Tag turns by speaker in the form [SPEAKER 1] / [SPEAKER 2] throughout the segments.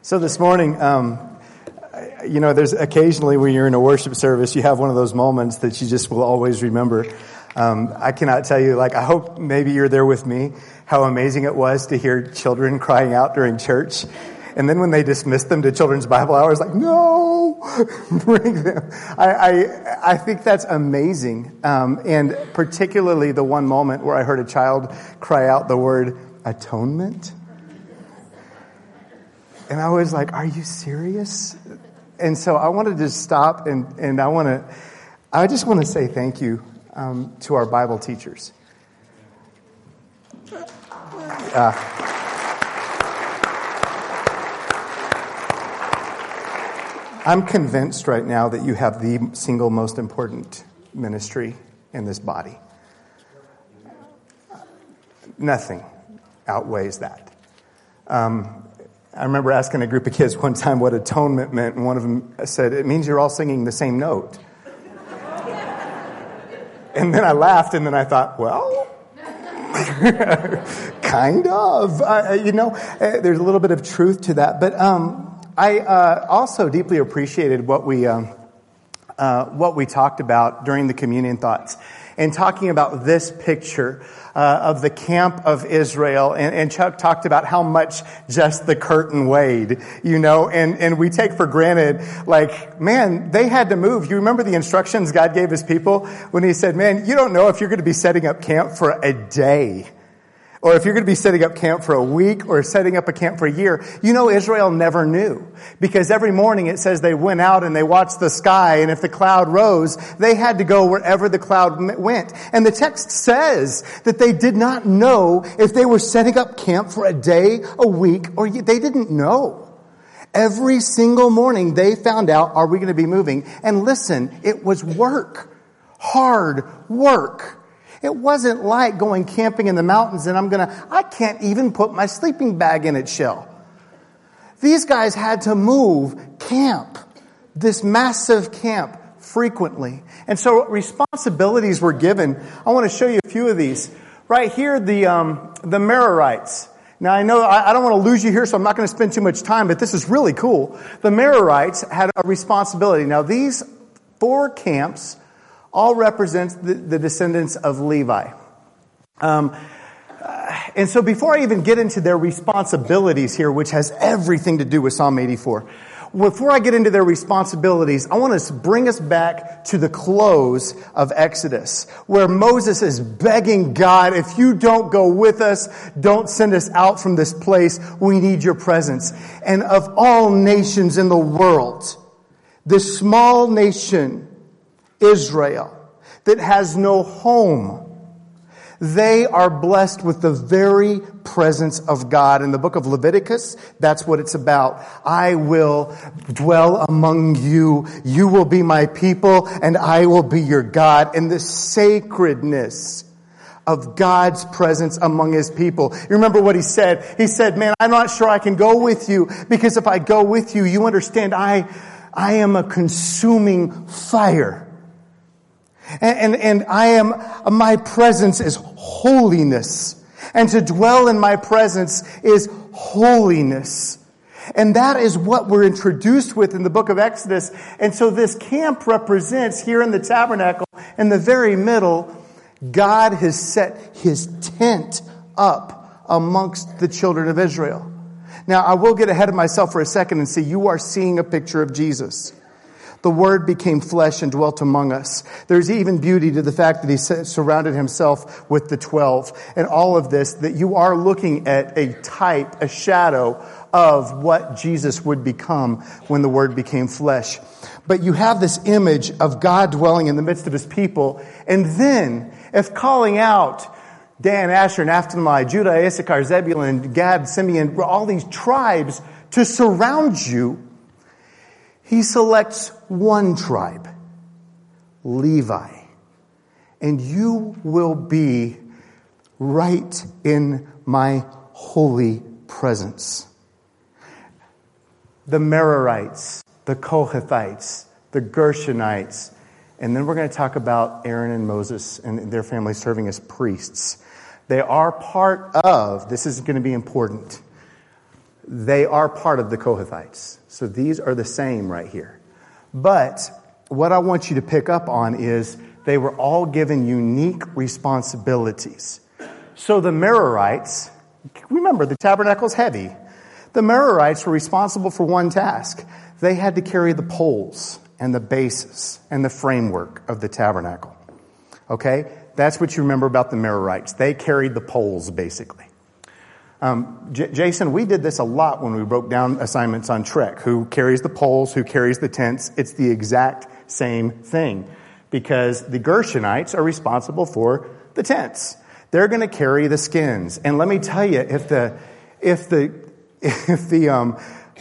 [SPEAKER 1] So this morning, um, you know, there's occasionally when you're in a worship service, you have one of those moments that you just will always remember. Um, I cannot tell you, like, I hope maybe you're there with me, how amazing it was to hear children crying out during church. And then when they dismissed them to children's Bible hour, I like, no, bring them. I, I, I think that's amazing. Um, and particularly the one moment where I heard a child cry out the word atonement. And I was like, are you serious? And so I wanted to stop and, and I want to, I just want to say thank you um, to our Bible teachers. Uh, I'm convinced right now that you have the single most important ministry in this body. Nothing outweighs that. Um, I remember asking a group of kids one time what atonement meant, and one of them said, It means you're all singing the same note. and then I laughed, and then I thought, Well, kind of. Uh, you know, uh, there's a little bit of truth to that. But um, I uh, also deeply appreciated what we, um, uh, what we talked about during the communion thoughts and talking about this picture uh, of the camp of Israel. And, and, Chuck talked about how much just the curtain weighed, you know, and, and we take for granted, like, man, they had to move. You remember the instructions God gave his people when he said, man, you don't know if you're going to be setting up camp for a day. Or if you're going to be setting up camp for a week or setting up a camp for a year, you know Israel never knew. Because every morning it says they went out and they watched the sky and if the cloud rose, they had to go wherever the cloud went. And the text says that they did not know if they were setting up camp for a day, a week, or they didn't know. Every single morning they found out, are we going to be moving? And listen, it was work. Hard work. It wasn't like going camping in the mountains and I'm gonna, I can't even put my sleeping bag in its shell. These guys had to move camp, this massive camp frequently. And so responsibilities were given. I want to show you a few of these. Right here, the, um, the Merarites. Now I know I, I don't want to lose you here, so I'm not going to spend too much time, but this is really cool. The Merarites had a responsibility. Now these four camps all represents the, the descendants of Levi. Um, and so before I even get into their responsibilities here, which has everything to do with Psalm 84, before I get into their responsibilities, I want to bring us back to the close of Exodus, where Moses is begging God, if you don't go with us, don't send us out from this place. We need your presence. And of all nations in the world, this small nation Israel that has no home. They are blessed with the very presence of God. In the book of Leviticus, that's what it's about. I will dwell among you. You will be my people and I will be your God. And the sacredness of God's presence among his people. You remember what he said? He said, man, I'm not sure I can go with you because if I go with you, you understand I, I am a consuming fire. And, and, and I am, my presence is holiness. And to dwell in my presence is holiness. And that is what we're introduced with in the book of Exodus. And so this camp represents here in the tabernacle, in the very middle, God has set his tent up amongst the children of Israel. Now, I will get ahead of myself for a second and say you are seeing a picture of Jesus. The Word became flesh and dwelt among us. There's even beauty to the fact that He surrounded Himself with the twelve. And all of this, that you are looking at a type, a shadow of what Jesus would become when the Word became flesh. But you have this image of God dwelling in the midst of His people. And then, if calling out, Dan, Asher, Naphtali, Judah, Issachar, Zebulun, Gad, Simeon, all these tribes to surround you, he selects one tribe, Levi, and you will be right in my holy presence. The Merarites, the Kohathites, the Gershonites, and then we're going to talk about Aaron and Moses and their family serving as priests. They are part of, this is going to be important, they are part of the Kohathites. So these are the same right here. But what I want you to pick up on is they were all given unique responsibilities. So the Merarites, remember the tabernacle's heavy. The Merarites were responsible for one task. They had to carry the poles and the bases and the framework of the tabernacle. Okay? That's what you remember about the Merarites. They carried the poles, basically. Um, J- Jason, we did this a lot when we broke down assignments on Trek. Who carries the poles? Who carries the tents? It's the exact same thing because the Gershonites are responsible for the tents. They're going to carry the skins. And let me tell you, if the if the if the um,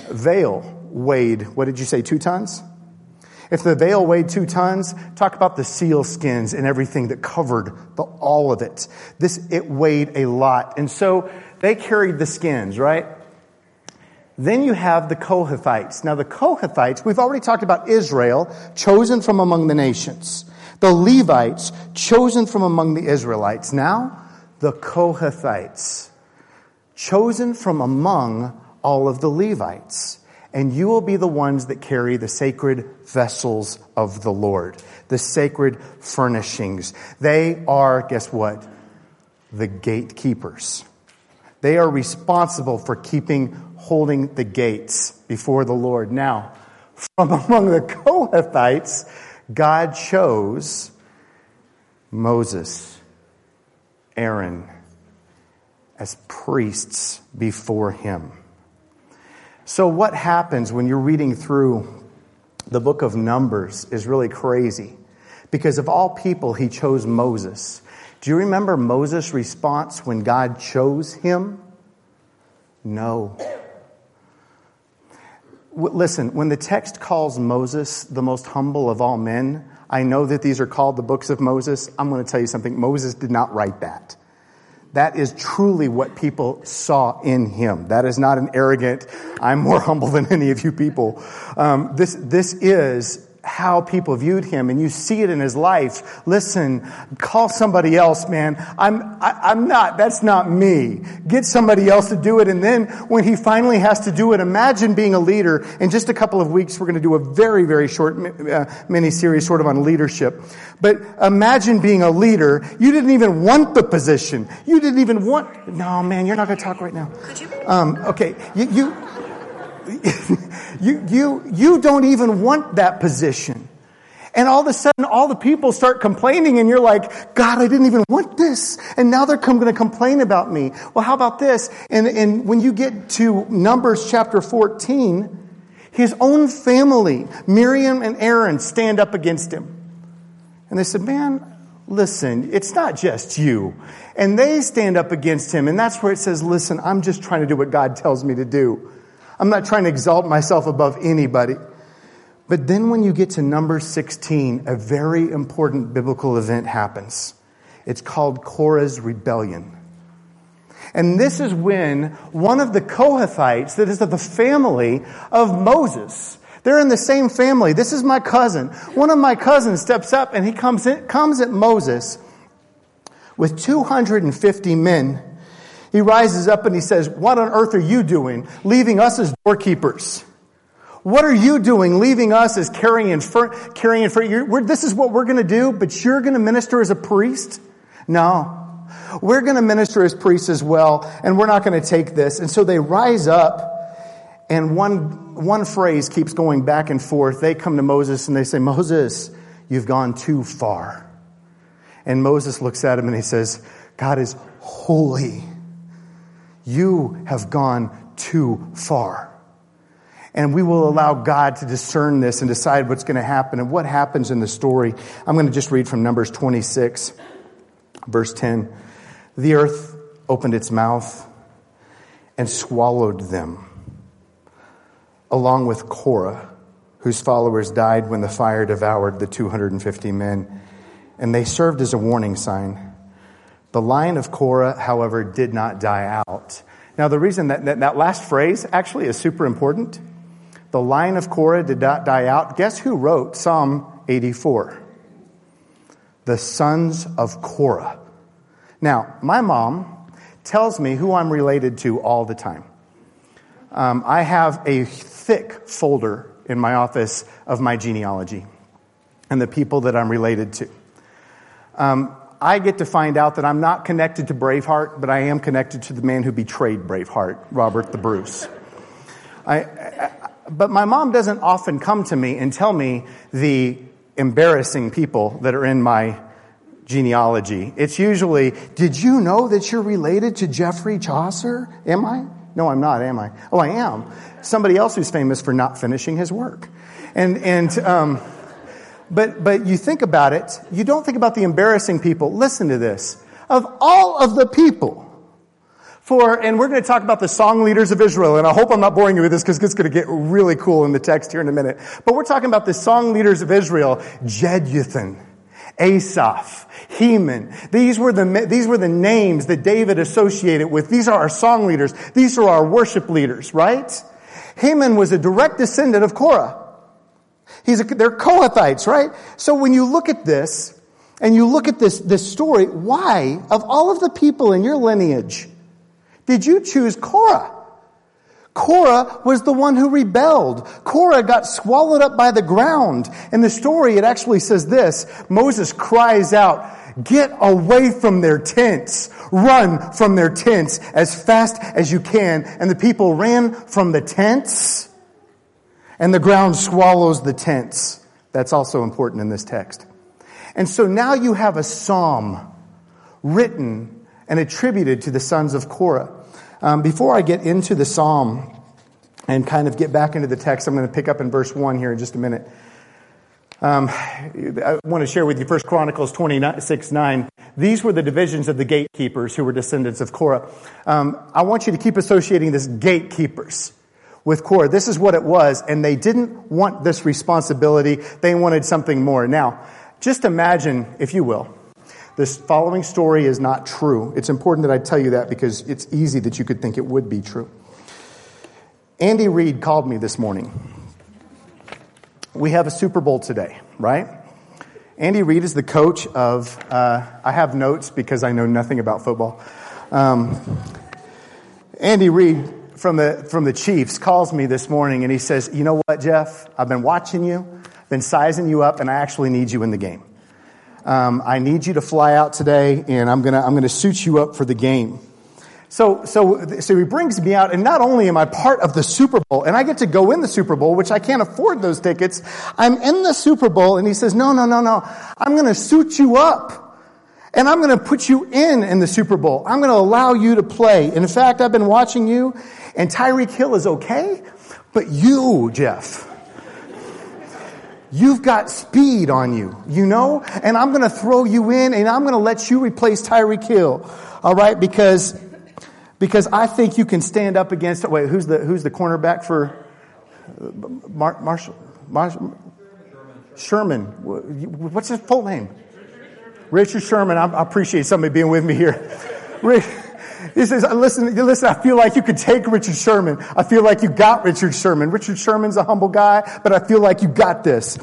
[SPEAKER 1] veil weighed, what did you say, two tons? If the veil weighed two tons, talk about the seal skins and everything that covered the, all of it. This, it weighed a lot. And so they carried the skins, right? Then you have the Kohathites. Now the Kohathites, we've already talked about Israel, chosen from among the nations. The Levites, chosen from among the Israelites. Now, the Kohathites, chosen from among all of the Levites and you will be the ones that carry the sacred vessels of the Lord, the sacred furnishings. They are, guess what? The gatekeepers. They are responsible for keeping, holding the gates before the Lord. Now, from among the Kohathites, God chose Moses, Aaron, as priests before him. So, what happens when you're reading through the book of Numbers is really crazy. Because of all people, he chose Moses. Do you remember Moses' response when God chose him? No. Listen, when the text calls Moses the most humble of all men, I know that these are called the books of Moses. I'm going to tell you something. Moses did not write that. That is truly what people saw in him. That is not an arrogant, I'm more humble than any of you people. Um, this, this is how people viewed him and you see it in his life. Listen, call somebody else, man. I'm, I, am i am not, that's not me. Get somebody else to do it. And then when he finally has to do it, imagine being a leader. In just a couple of weeks, we're going to do a very, very short uh, mini series sort of on leadership. But imagine being a leader. You didn't even want the position. You didn't even want, no, man, you're not going to talk right now. Could you? Um, okay. You, you you, you, you don't even want that position. And all of a sudden, all the people start complaining, and you're like, God, I didn't even want this. And now they're going to complain about me. Well, how about this? And, and when you get to Numbers chapter 14, his own family, Miriam and Aaron, stand up against him. And they said, Man, listen, it's not just you. And they stand up against him. And that's where it says, Listen, I'm just trying to do what God tells me to do. I'm not trying to exalt myself above anybody. But then when you get to number 16, a very important biblical event happens. It's called Korah's rebellion. And this is when one of the Kohathites, that is of the family of Moses, they're in the same family. This is my cousin. One of my cousins steps up and he comes, in, comes at Moses with 250 men he rises up and he says, What on earth are you doing, leaving us as doorkeepers? What are you doing, leaving us as carrying for, carrying you? This is what we're going to do, but you're going to minister as a priest? No. We're going to minister as priests as well, and we're not going to take this. And so they rise up, and one, one phrase keeps going back and forth. They come to Moses and they say, Moses, you've gone too far. And Moses looks at him and he says, God is holy. You have gone too far. And we will allow God to discern this and decide what's going to happen and what happens in the story. I'm going to just read from Numbers 26, verse 10. The earth opened its mouth and swallowed them, along with Korah, whose followers died when the fire devoured the 250 men. And they served as a warning sign. The line of Korah, however, did not die out. Now, the reason that, that, that last phrase actually is super important, the line of Korah did not die out. Guess who wrote Psalm 84? The sons of Korah. Now, my mom tells me who I'm related to all the time. um, I have a thick folder in my office of my genealogy and the people that I'm related to. Um, I get to find out that I'm not connected to Braveheart, but I am connected to the man who betrayed Braveheart, Robert the Bruce. I, I, but my mom doesn't often come to me and tell me the embarrassing people that are in my genealogy. It's usually, did you know that you're related to Geoffrey Chaucer? Am I? No, I'm not, am I? Oh, I am. Somebody else who's famous for not finishing his work. And, and, um, but, but you think about it, you don't think about the embarrassing people. Listen to this. Of all of the people, for, and we're going to talk about the song leaders of Israel, and I hope I'm not boring you with this because it's going to get really cool in the text here in a minute. But we're talking about the song leaders of Israel, Jeduthun, Asaph, Heman. These were the, these were the names that David associated with. These are our song leaders. These are our worship leaders, right? Heman was a direct descendant of Korah. He's a, they're Kohathites, right? So when you look at this, and you look at this, this story, why, of all of the people in your lineage, did you choose Korah? Korah was the one who rebelled. Korah got swallowed up by the ground. In the story, it actually says this. Moses cries out, get away from their tents. Run from their tents as fast as you can. And the people ran from the tents and the ground swallows the tents. That's also important in this text. And so now you have a psalm written and attributed to the sons of Korah. Um, before I get into the psalm and kind of get back into the text, I'm going to pick up in verse 1 here in just a minute. Um, I want to share with you First Chronicles 26, 9. These were the divisions of the gatekeepers who were descendants of Korah. Um, I want you to keep associating this gatekeepers with Korah. This is what it was, and they didn't want this responsibility. They wanted something more. Now, just imagine, if you will, this following story is not true. It's important that I tell you that because it's easy that you could think it would be true. Andy Reid called me this morning. We have a Super Bowl today, right? Andy Reid is the coach of, uh, I have notes because I know nothing about football. Um, Andy Reid from the, from the Chiefs calls me this morning and he says, You know what, Jeff? I've been watching you, been sizing you up, and I actually need you in the game. Um, I need you to fly out today, and I'm gonna, I'm gonna suit you up for the game. So, so, so he brings me out, and not only am I part of the Super Bowl, and I get to go in the Super Bowl, which I can't afford those tickets, I'm in the Super Bowl, and he says, no, no, no, no, I'm gonna suit you up. And I'm going to put you in in the Super Bowl. I'm going to allow you to play. In fact, I've been watching you, and Tyreek Hill is okay, but you, Jeff, you've got speed on you, you know? And I'm going to throw you in and I'm going to let you replace Tyreek Hill. All right? Because, because I think you can stand up against, wait, who's the, who's the cornerback for uh, Mar- Marshall? Marshall? Sherman. What's his full name? Richard Sherman. I appreciate somebody being with me here. He says, listen, listen, I feel like you could take Richard Sherman. I feel like you got Richard Sherman. Richard Sherman's a humble guy, but I feel like you got this.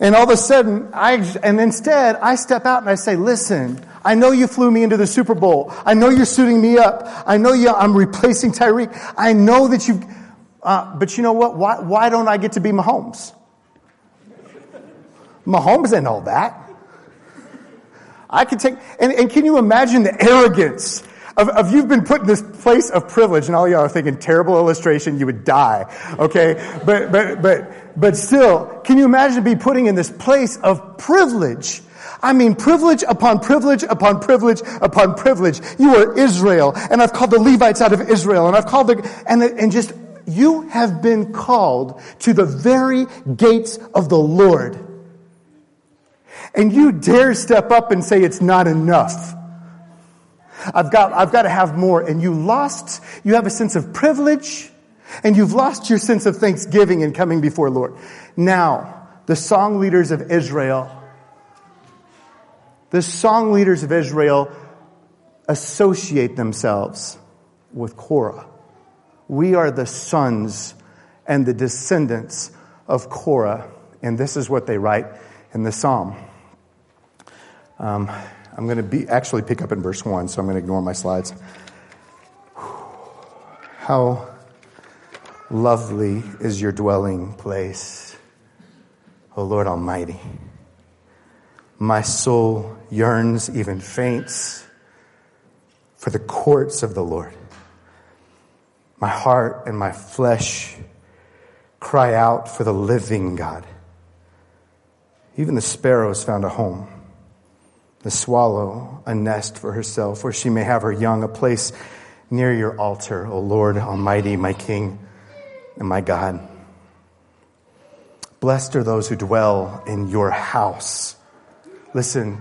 [SPEAKER 1] And all of a sudden, I, and instead, I step out and I say, listen, I know you flew me into the Super Bowl. I know you're suiting me up. I know you, I'm replacing Tyreek. I know that you, uh, but you know what? Why, why don't I get to be Mahomes? Mahomes ain't all that. I could take, and, and can you imagine the arrogance of, of you've been put in this place of privilege, and all y'all are thinking terrible illustration, you would die. Okay, but but but but still, can you imagine be putting in this place of privilege? I mean, privilege upon privilege upon privilege upon privilege. You are Israel, and I've called the Levites out of Israel, and I've called the and and just you have been called to the very gates of the Lord. And you dare step up and say it's not enough. I've got, I've got to have more. And you lost, you have a sense of privilege and you've lost your sense of thanksgiving in coming before Lord. Now, the song leaders of Israel, the song leaders of Israel associate themselves with Korah. We are the sons and the descendants of Korah. And this is what they write in the psalm. Um, I'm going to be actually pick up in verse 1, so I'm going to ignore my slides. How Lovely is your dwelling place, O Lord Almighty. My soul yearns, even faints, for the courts of the Lord. My heart and my flesh cry out for the living God. Even the sparrows found a home, the swallow a nest for herself, where she may have her young, a place near your altar, O Lord Almighty, my King and my God. Blessed are those who dwell in your house. Listen,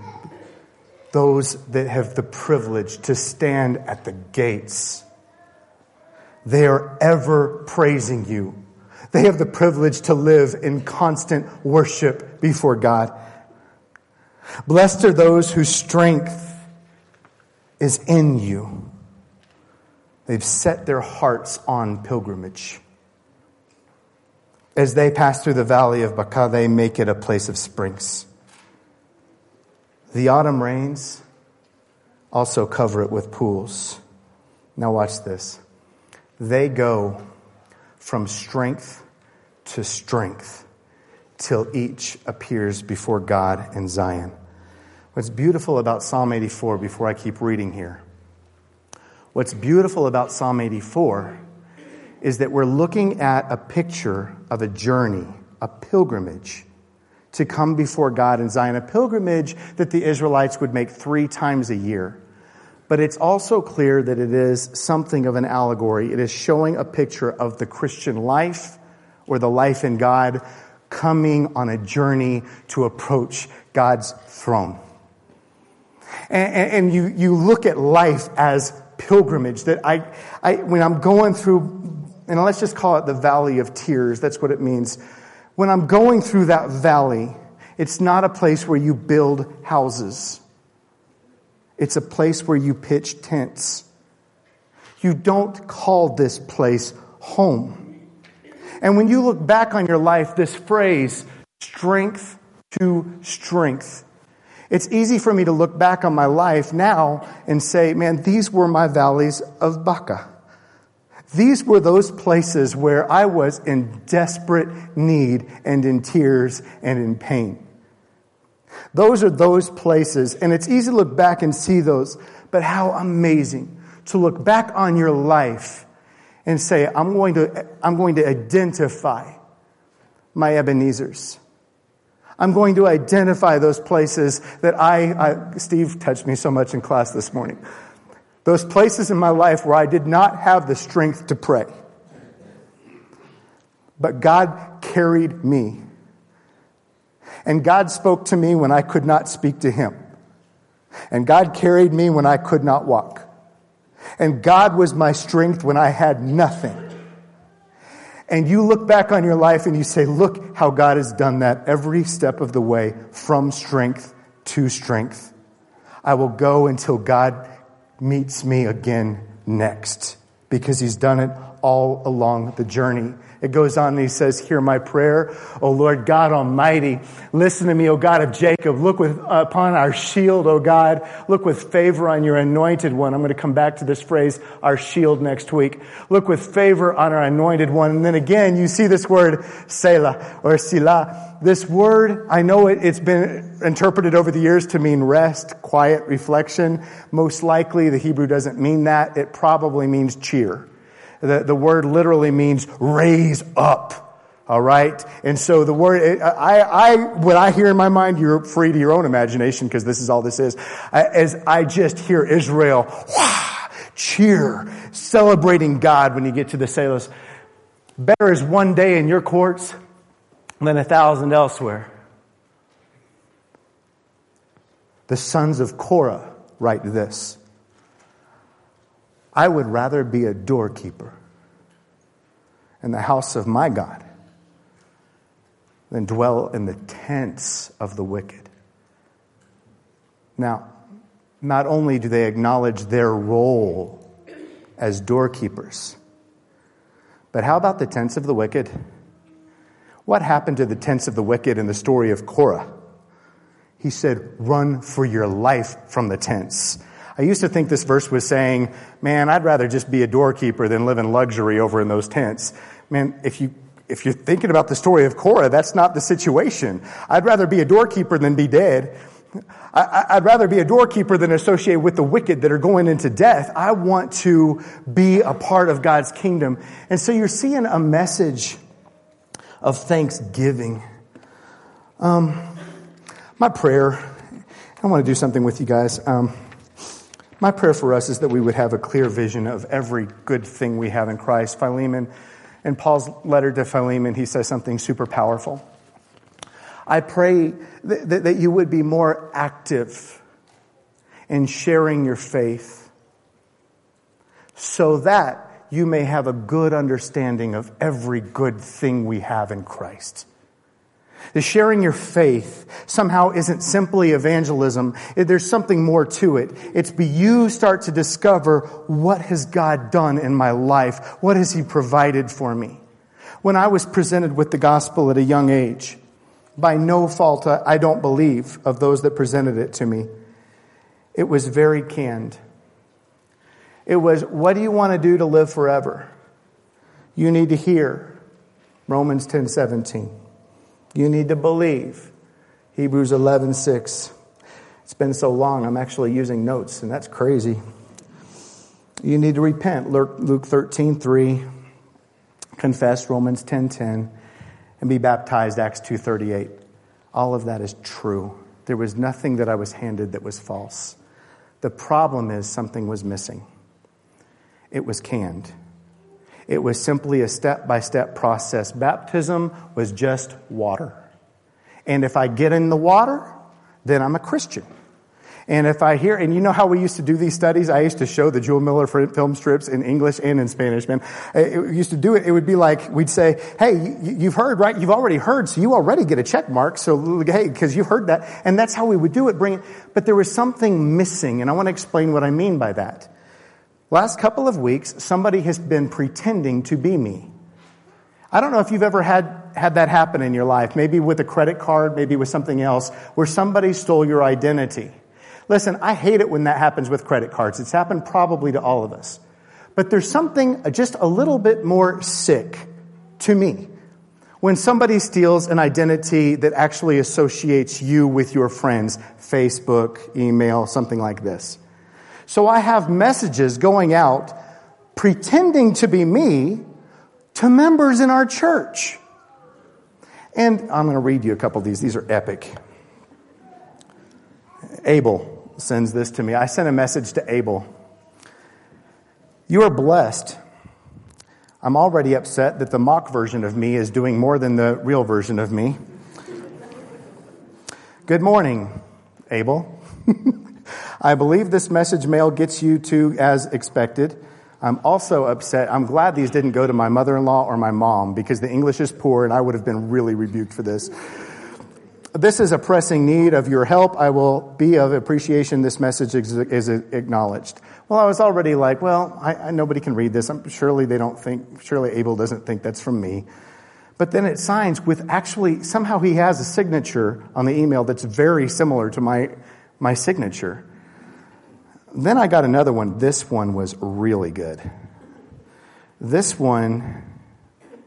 [SPEAKER 1] those that have the privilege to stand at the gates. They are ever praising you. They have the privilege to live in constant worship before God. Blessed are those whose strength is in you. They've set their hearts on pilgrimage. As they pass through the valley of Baca, they make it a place of springs. The autumn rains also cover it with pools. Now, watch this. They go from strength to strength till each appears before God in Zion. What's beautiful about Psalm 84, before I keep reading here, what's beautiful about Psalm 84 is that we're looking at a picture of a journey, a pilgrimage to come before God in Zion, a pilgrimage that the Israelites would make three times a year. But it's also clear that it is something of an allegory. It is showing a picture of the Christian life or the life in God coming on a journey to approach God's throne. And, and, you, you look at life as pilgrimage that I, I, when I'm going through and let's just call it the valley of tears. That's what it means. When I'm going through that valley, it's not a place where you build houses. It's a place where you pitch tents. You don't call this place home. And when you look back on your life, this phrase, strength to strength, it's easy for me to look back on my life now and say, man, these were my valleys of Baca. These were those places where I was in desperate need and in tears and in pain. Those are those places, and it's easy to look back and see those, but how amazing to look back on your life and say, I'm going to, I'm going to identify my Ebenezer's. I'm going to identify those places that I, I Steve touched me so much in class this morning. Those places in my life where I did not have the strength to pray. But God carried me. And God spoke to me when I could not speak to Him. And God carried me when I could not walk. And God was my strength when I had nothing. And you look back on your life and you say, look how God has done that every step of the way from strength to strength. I will go until God meets me again next because he's done it all along the journey. It goes on and he says, Hear my prayer, O Lord God Almighty. Listen to me, O God of Jacob. Look with, upon our shield, O God. Look with favor on your anointed one. I'm going to come back to this phrase, our shield, next week. Look with favor on our anointed one. And then again, you see this word, Selah or Silah. This word, I know it, it's been interpreted over the years to mean rest, quiet, reflection. Most likely, the Hebrew doesn't mean that. It probably means cheer. The, the word literally means raise up. All right. And so the word, I, I, what I hear in my mind, you're free to your own imagination because this is all this is. As I just hear Israel, wah, cheer, celebrating God when you get to the Selahs. Better is one day in your courts than a thousand elsewhere. The sons of Korah write this. I would rather be a doorkeeper in the house of my God than dwell in the tents of the wicked. Now, not only do they acknowledge their role as doorkeepers, but how about the tents of the wicked? What happened to the tents of the wicked in the story of Korah? He said, Run for your life from the tents. I used to think this verse was saying, man, I'd rather just be a doorkeeper than live in luxury over in those tents. Man, if you if you're thinking about the story of Korah, that's not the situation. I'd rather be a doorkeeper than be dead. I, would rather be a doorkeeper than associate with the wicked that are going into death. I want to be a part of God's kingdom. And so you're seeing a message of thanksgiving. Um, my prayer, I want to do something with you guys. Um, my prayer for us is that we would have a clear vision of every good thing we have in Christ. Philemon, in Paul's letter to Philemon, he says something super powerful. I pray that, that, you would be more active in sharing your faith so that you may have a good understanding of every good thing we have in Christ. The sharing your faith somehow isn't simply evangelism. There's something more to it. It's be you start to discover what has God done in my life? What has He provided for me? When I was presented with the gospel at a young age, by no fault, I don't believe, of those that presented it to me. It was very canned. It was, what do you want to do to live forever? You need to hear Romans 10 17. You need to believe Hebrews 11 6. It's been so long, I'm actually using notes, and that's crazy. You need to repent, Luke 13 3. Confess Romans 10 10 and be baptized, Acts 2.38. All of that is true. There was nothing that I was handed that was false. The problem is something was missing. It was canned. It was simply a step by step process. Baptism was just water. And if I get in the water, then I'm a Christian. And if I hear, and you know how we used to do these studies? I used to show the Jule Miller film strips in English and in Spanish, man. It used to do it. It would be like, we'd say, hey, you've heard, right? You've already heard, so you already get a check mark. So, hey, because you've heard that. And that's how we would do it, bring it. But there was something missing, and I want to explain what I mean by that. Last couple of weeks, somebody has been pretending to be me. I don't know if you've ever had, had that happen in your life, maybe with a credit card, maybe with something else, where somebody stole your identity. Listen, I hate it when that happens with credit cards. It's happened probably to all of us. But there's something just a little bit more sick to me when somebody steals an identity that actually associates you with your friends, Facebook, email, something like this. So I have messages going out pretending to be me to members in our church. And I'm going to read you a couple of these. These are epic. Abel sends this to me. I sent a message to Abel. You are blessed. I'm already upset that the mock version of me is doing more than the real version of me. Good morning, Abel. I believe this message mail gets you to as expected. I'm also upset. I'm glad these didn't go to my mother in law or my mom because the English is poor and I would have been really rebuked for this. This is a pressing need of your help. I will be of appreciation. This message is, acknowledged. Well, I was already like, well, I, I, nobody can read this. I'm, surely they don't think, surely Abel doesn't think that's from me. But then it signs with actually, somehow he has a signature on the email that's very similar to my, my signature. Then I got another one. This one was really good. This one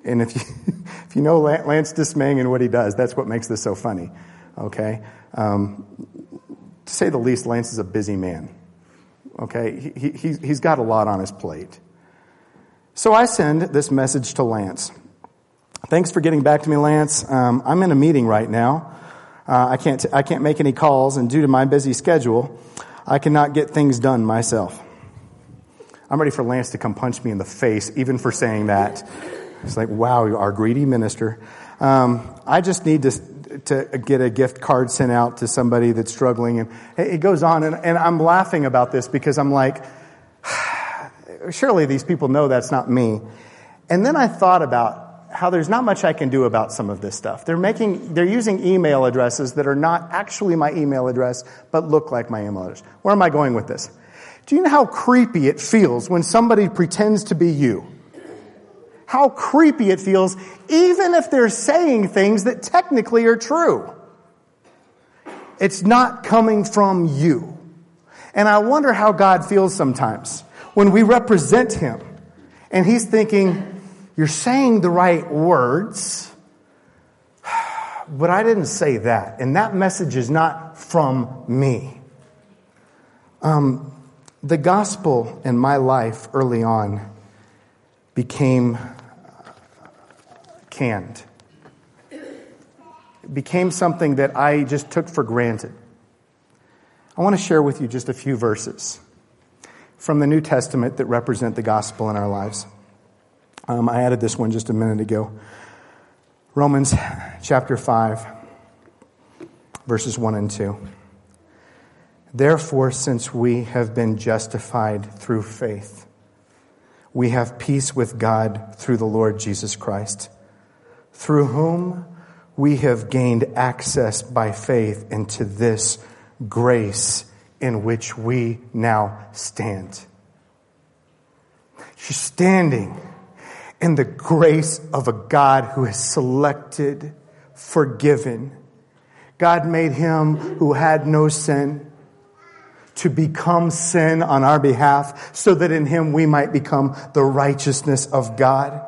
[SPEAKER 1] and if you, if you know Lance Dismaying and what he does, that's what makes this so funny. Okay? Um, to say the least, Lance is a busy man. Okay? He, he, he's got a lot on his plate. So I send this message to Lance. Thanks for getting back to me, Lance. Um, I'm in a meeting right now. Uh, I, can't, t- I can't make any calls, and due to my busy schedule, I cannot get things done myself. I'm ready for Lance to come punch me in the face, even for saying that. It's like, wow, our greedy minister. Um, I just need to, to get a gift card sent out to somebody that's struggling. And it goes on. And, and I'm laughing about this because I'm like, surely these people know that's not me. And then I thought about how there's not much I can do about some of this stuff. They're making, they're using email addresses that are not actually my email address, but look like my email address. Where am I going with this? Do you know how creepy it feels when somebody pretends to be you? how creepy it feels, even if they're saying things that technically are true. It's not coming from you. And I wonder how God feels sometimes when we represent Him and He's thinking, You're saying the right words, but I didn't say that. And that message is not from me. Um, the gospel in my life early on became canned. It became something that I just took for granted. I want to share with you just a few verses from the New Testament that represent the gospel in our lives. Um, I added this one just a minute ago. Romans chapter 5, verses 1 and 2. Therefore, since we have been justified through faith, we have peace with God through the Lord Jesus Christ, through whom we have gained access by faith into this grace in which we now stand. She's standing in the grace of a God who has selected, forgiven. God made him who had no sin to become sin on our behalf so that in him we might become the righteousness of God.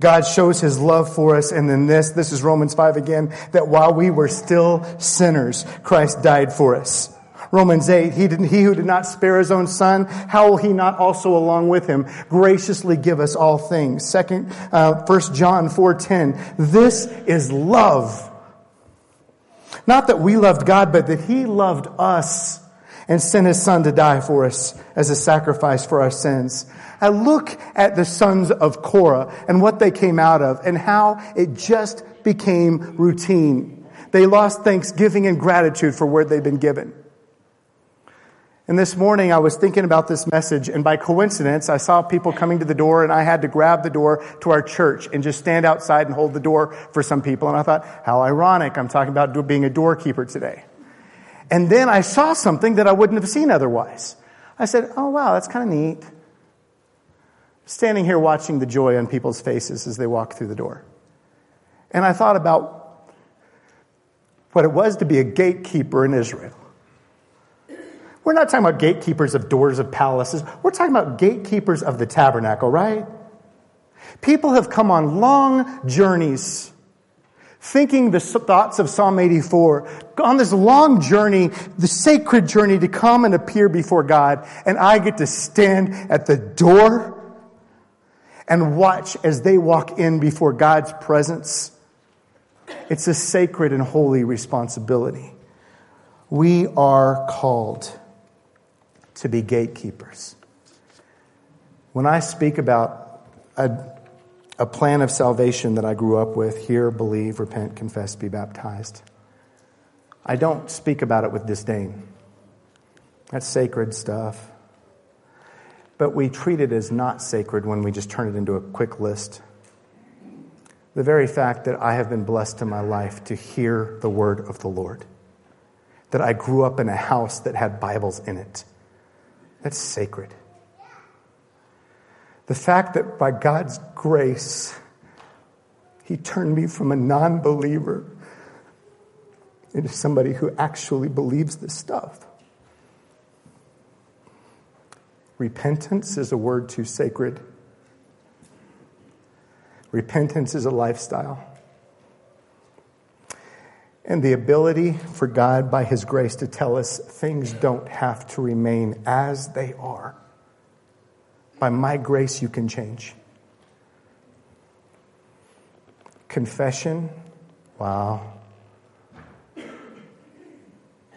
[SPEAKER 1] God shows his love for us, and in this, this is Romans 5 again, that while we were still sinners, Christ died for us. Romans 8, he, he who did not spare his own son, how will he not also along with him graciously give us all things? Second, uh, 1 John 4.10, this is love. Not that we loved God, but that he loved us and sent his son to die for us as a sacrifice for our sins. I look at the sons of Korah and what they came out of and how it just became routine. They lost thanksgiving and gratitude for where they'd been given. And this morning I was thinking about this message, and by coincidence, I saw people coming to the door, and I had to grab the door to our church and just stand outside and hold the door for some people. And I thought, how ironic, I'm talking about being a doorkeeper today. And then I saw something that I wouldn't have seen otherwise. I said, oh wow, that's kind of neat standing here watching the joy on people's faces as they walk through the door. And I thought about what it was to be a gatekeeper in Israel. We're not talking about gatekeepers of doors of palaces. We're talking about gatekeepers of the tabernacle, right? People have come on long journeys thinking the thoughts of Psalm 84, on this long journey, the sacred journey to come and appear before God, and I get to stand at the door and watch as they walk in before God's presence. It's a sacred and holy responsibility. We are called to be gatekeepers. When I speak about a, a plan of salvation that I grew up with hear, believe, repent, confess, be baptized I don't speak about it with disdain. That's sacred stuff but we treat it as not sacred when we just turn it into a quick list. The very fact that I have been blessed in my life to hear the word of the Lord, that I grew up in a house that had Bibles in it, that's sacred. The fact that by God's grace, He turned me from a non believer into somebody who actually believes this stuff. Repentance is a word too sacred. Repentance is a lifestyle. And the ability for God, by His grace, to tell us things don't have to remain as they are. By my grace, you can change. Confession, wow.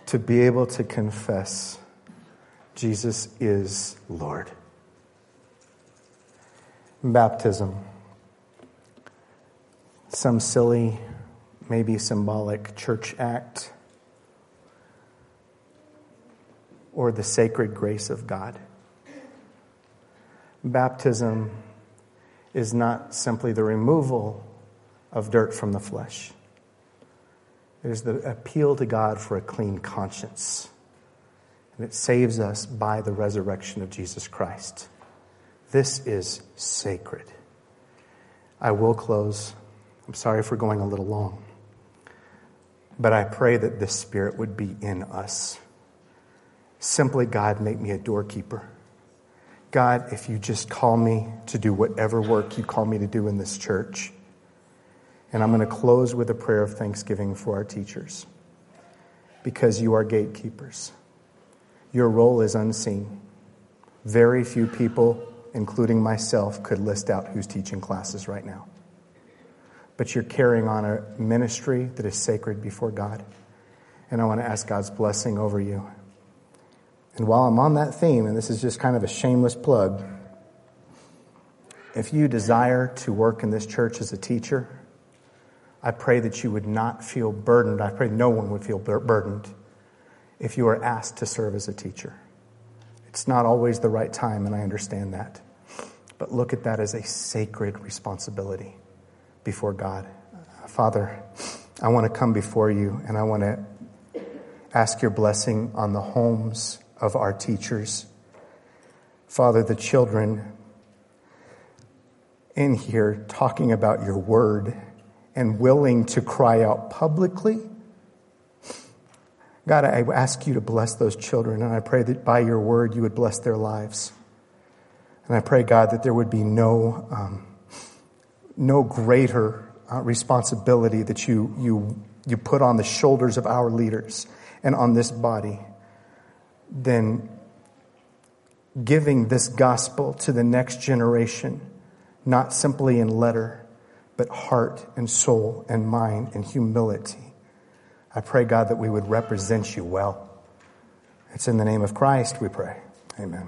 [SPEAKER 1] To be able to confess Jesus is Lord. Baptism. Some silly, maybe symbolic church act, or the sacred grace of God. Baptism is not simply the removal of dirt from the flesh. It is the appeal to God for a clean conscience and it saves us by the resurrection of Jesus Christ. This is sacred. I will close. I'm sorry for going a little long. But I pray that this spirit would be in us. Simply, God, make me a doorkeeper. God, if you just call me to do whatever work you call me to do in this church. And I'm going to close with a prayer of thanksgiving for our teachers because you are gatekeepers. Your role is unseen. Very few people, including myself, could list out who's teaching classes right now. But you're carrying on a ministry that is sacred before God. And I want to ask God's blessing over you. And while I'm on that theme, and this is just kind of a shameless plug, if you desire to work in this church as a teacher, I pray that you would not feel burdened. I pray no one would feel burdened if you are asked to serve as a teacher. It's not always the right time, and I understand that. But look at that as a sacred responsibility before God. Father, I want to come before you and I want to ask your blessing on the homes of our teachers. Father, the children in here talking about your word and willing to cry out publicly. God, I ask you to bless those children, and I pray that by your word you would bless their lives. And I pray, God, that there would be no, um, no greater uh, responsibility that you, you, you put on the shoulders of our leaders and on this body than giving this gospel to the next generation, not simply in letter but heart and soul and mind and humility. I pray, God, that we would represent you well. It's in the name of Christ we pray. Amen.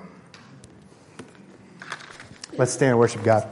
[SPEAKER 1] Let's stand and worship God.